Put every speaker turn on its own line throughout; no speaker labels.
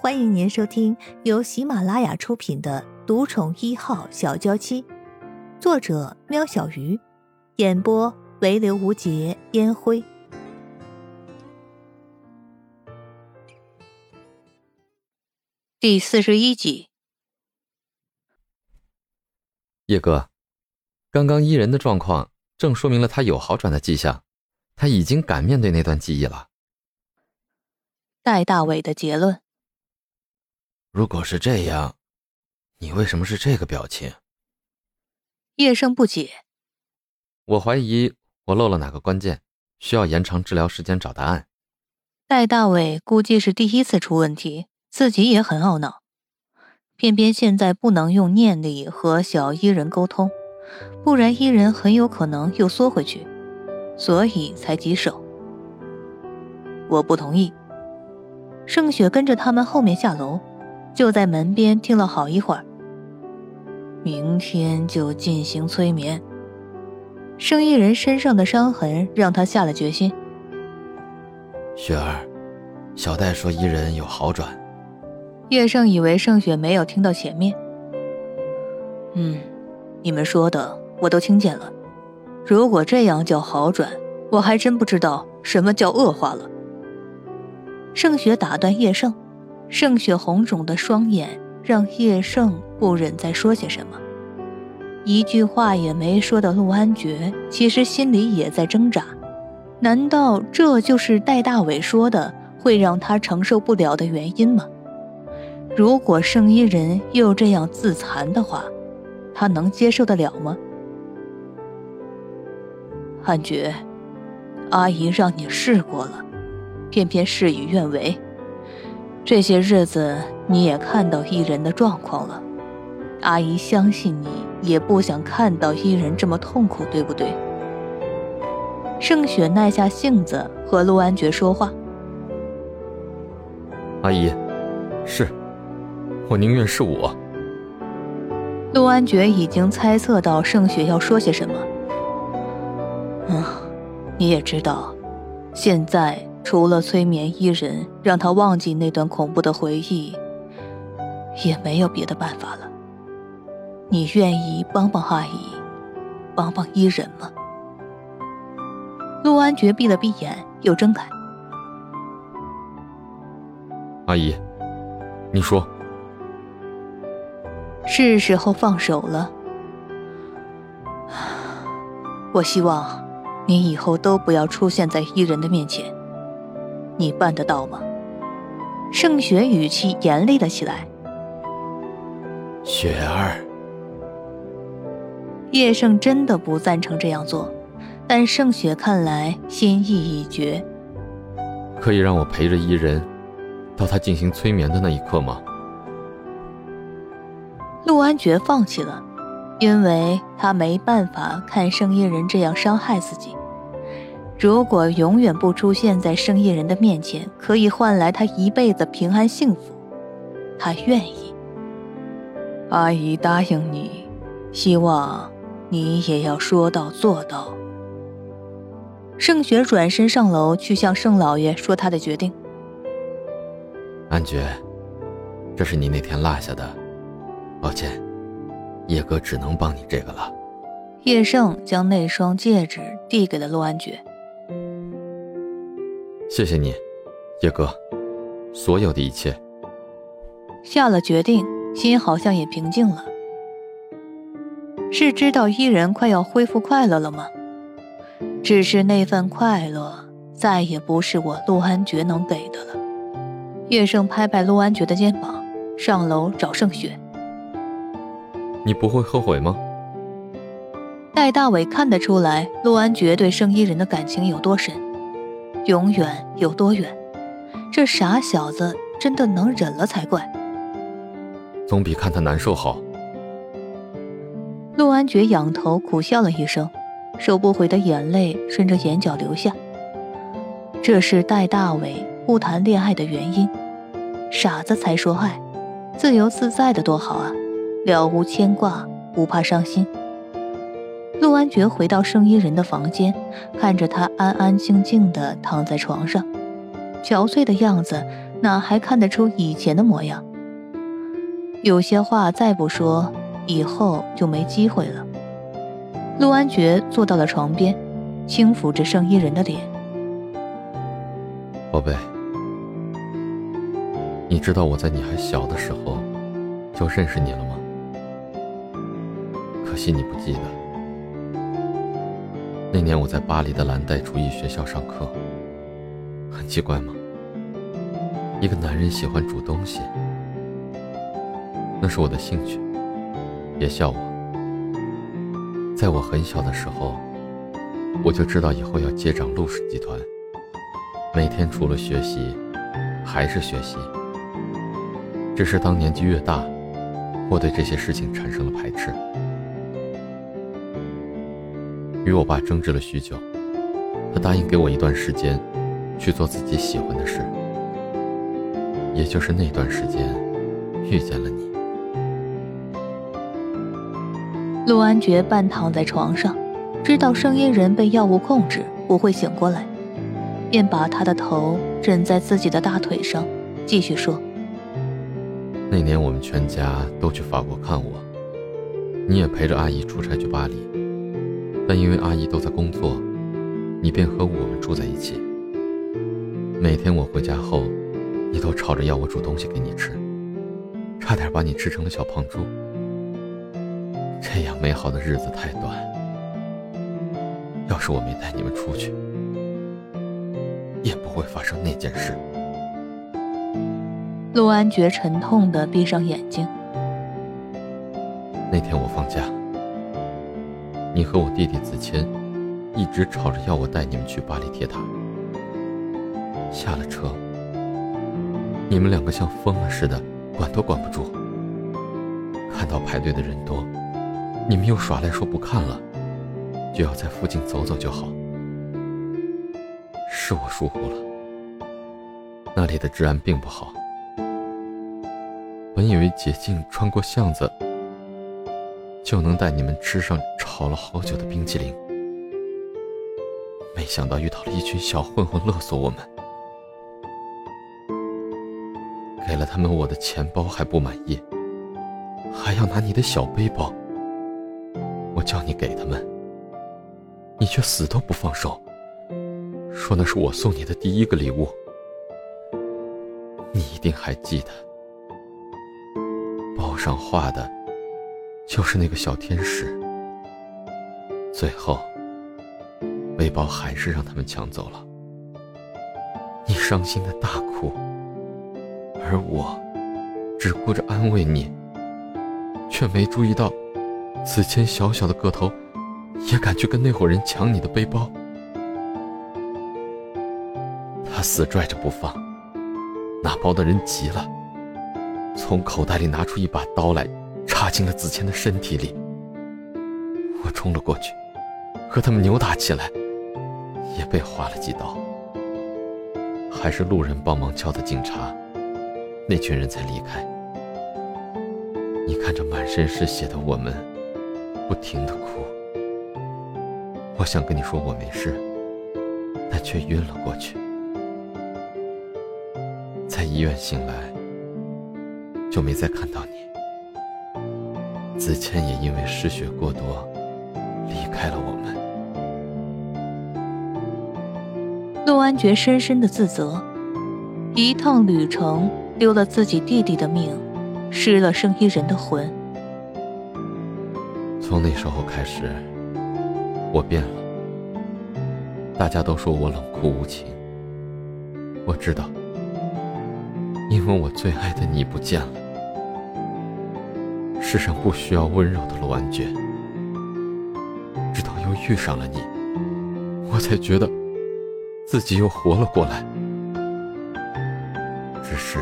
欢迎您收听由喜马拉雅出品的《独宠一号小娇妻》，作者：喵小鱼，演播：唯刘无节烟灰。第四十一集，
叶哥，刚刚伊人的状况正说明了他有好转的迹象，他已经敢面对那段记忆了。
戴大伟的结论。
如果是这样，你为什么是这个表情？
叶盛不解。
我怀疑我漏了哪个关键，需要延长治疗时间找答案。
戴大伟估计是第一次出问题。自己也很懊恼，偏偏现在不能用念力和小伊人沟通，不然伊人很有可能又缩回去，所以才棘手。我不同意。盛雪跟着他们后面下楼，就在门边听了好一会儿。明天就进行催眠。生意人身上的伤痕让他下了决心。
雪儿，小戴说伊人有好转。
叶盛以为盛雪没有听到前面。嗯，你们说的我都听见了。如果这样叫好转，我还真不知道什么叫恶化了。盛雪打断叶盛，盛雪红肿的双眼让叶盛不忍再说些什么。一句话也没说的陆安觉，其实心里也在挣扎。难道这就是戴大伟说的会让他承受不了的原因吗？如果圣衣人又这样自残的话，他能接受得了吗？汉爵，阿姨让你试过了，偏偏事与愿违。这些日子你也看到伊人的状况了，阿姨相信你也不想看到伊人这么痛苦，对不对？盛雪耐下性子和陆安觉说话。
阿姨，是。我宁愿是我。
陆安觉已经猜测到盛雪要说些什么。嗯，你也知道，现在除了催眠伊人，让他忘记那段恐怖的回忆，也没有别的办法了。你愿意帮帮阿姨，帮帮伊人吗？陆安觉闭了闭眼，又睁开。
阿姨，你说。
是时候放手了。我希望你以后都不要出现在伊人的面前。你办得到吗？盛雪语气严厉了起来。
雪儿，
叶盛真的不赞成这样做，但盛雪看来心意已决。
可以让我陪着伊人，到他进行催眠的那一刻吗？
陆安觉放弃了，因为他没办法看生意人这样伤害自己。如果永远不出现在生意人的面前，可以换来他一辈子平安幸福，他愿意。阿姨答应你，希望你也要说到做到。盛雪转身上楼去向盛老爷说他的决定。
安觉，这是你那天落下的。抱歉，叶哥只能帮你这个了。
叶盛将那双戒指递给了陆安觉。
谢谢你，叶哥，所有的一切。
下了决定，心好像也平静了。是知道伊人快要恢复快乐了吗？只是那份快乐再也不是我陆安觉能给的了。叶盛拍拍陆安觉的肩膀，上楼找盛雪。
你不会后悔吗？
戴大伟看得出来，陆安觉对盛伊人的感情有多深，永远有多远。这傻小子真的能忍了才怪。
总比看他难受好。
陆安觉仰头苦笑了一声，收不回的眼泪顺着眼角流下。这是戴大伟不谈恋爱的原因。傻子才说爱，自由自在的多好啊！了无牵挂，不怕伤心。陆安觉回到圣衣人的房间，看着他安安静静的躺在床上，憔悴的样子，哪还看得出以前的模样？有些话再不说，以后就没机会了。陆安觉坐到了床边，轻抚着圣衣人的脸。
宝贝，你知道我在你还小的时候就认识你了吗？可惜你不记得。那年我在巴黎的蓝带厨艺学校上课，很奇怪吗？一个男人喜欢煮东西，那是我的兴趣。别笑我。在我很小的时候，我就知道以后要接掌陆氏集团，每天除了学习，还是学习。只是当年纪越大，我对这些事情产生了排斥。与我爸争执了许久，他答应给我一段时间，去做自己喜欢的事。也就是那段时间，遇见了你。
陆安觉半躺在床上，知道声音人被药物控制不会醒过来，便把他的头枕在自己的大腿上，继续说：“
那年我们全家都去法国看我，你也陪着阿姨出差去巴黎。”但因为阿姨都在工作，你便和我们住在一起。每天我回家后，你都吵着要我煮东西给你吃，差点把你吃成了小胖猪。这样美好的日子太短，要是我没带你们出去，也不会发生那件事。
陆安觉沉痛的闭上眼睛。
那天我放假。你和我弟弟子谦一直吵着要我带你们去巴黎铁塔。下了车，你们两个像疯了似的，管都管不住。看到排队的人多，你们又耍赖说不看了，就要在附近走走就好。是我疏忽了，那里的治安并不好。本以为捷径穿过巷子。就能带你们吃上炒了好久的冰淇淋，没想到遇到了一群小混混勒索我们，给了他们我的钱包还不满意，还要拿你的小背包。我叫你给他们，你却死都不放手，说那是我送你的第一个礼物。你一定还记得，包上画的。就是那个小天使，最后，背包还是让他们抢走了。你伤心的大哭，而我只顾着安慰你，却没注意到，子谦小小的个头，也敢去跟那伙人抢你的背包。他死拽着不放，拿包的人急了，从口袋里拿出一把刀来。插进了子谦的身体里，我冲了过去，和他们扭打起来，也被划了几刀。还是路人帮忙叫的警察，那群人才离开。你看着满身是血的我们，不停的哭。我想跟你说我没事，但却晕了过去。在医院醒来，就没再看到你。子谦也因为失血过多，离开了我们。
陆安觉深深的自责，一趟旅程丢了自己弟弟的命，失了生意人的魂。
从那时候开始，我变了。大家都说我冷酷无情，我知道，因为我最爱的你不见了。世上不需要温柔的罗安娟，直到又遇上了你，我才觉得自己又活了过来。只是，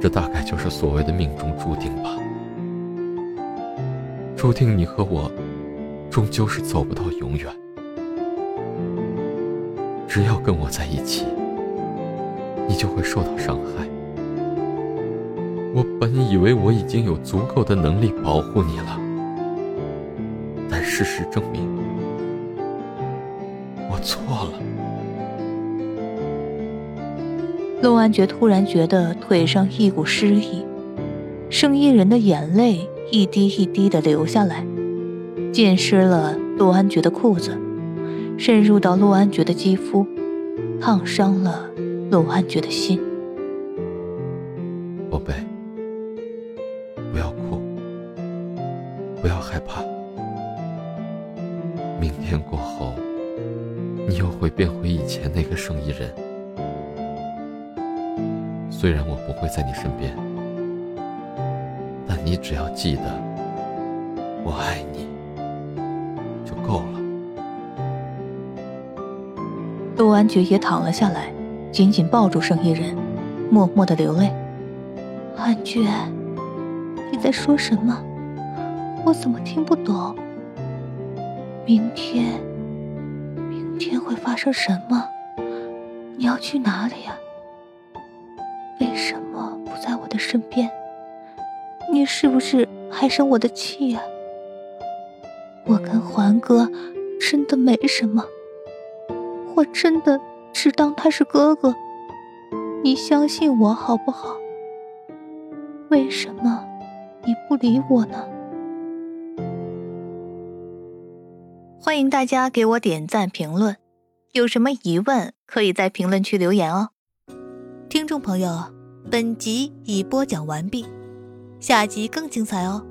这大概就是所谓的命中注定吧。注定你和我，终究是走不到永远。只要跟我在一起，你就会受到伤害。我本以为我已经有足够的能力保护你了，但事实证明，我错了。
陆安觉突然觉得腿上一股湿意，圣衣人的眼泪一滴一滴的流下来，浸湿了陆安觉的裤子，渗入到陆安觉的肌肤，烫伤了陆安觉的心。
要害怕，明天过后，你又会变回以前那个生意人。虽然我不会在你身边，但你只要记得我爱你就够了。
陆安觉也躺了下来，紧紧抱住生意人，默默的流泪。
安觉，你在说什么？我怎么听不懂？明天，明天会发生什么？你要去哪里呀？为什么不在我的身边？你是不是还生我的气呀？我跟环哥真的没什么，我真的只当他是哥哥。你相信我好不好？为什么你不理我呢？
欢迎大家给我点赞评论，有什么疑问可以在评论区留言哦。听众朋友，本集已播讲完毕，下集更精彩哦。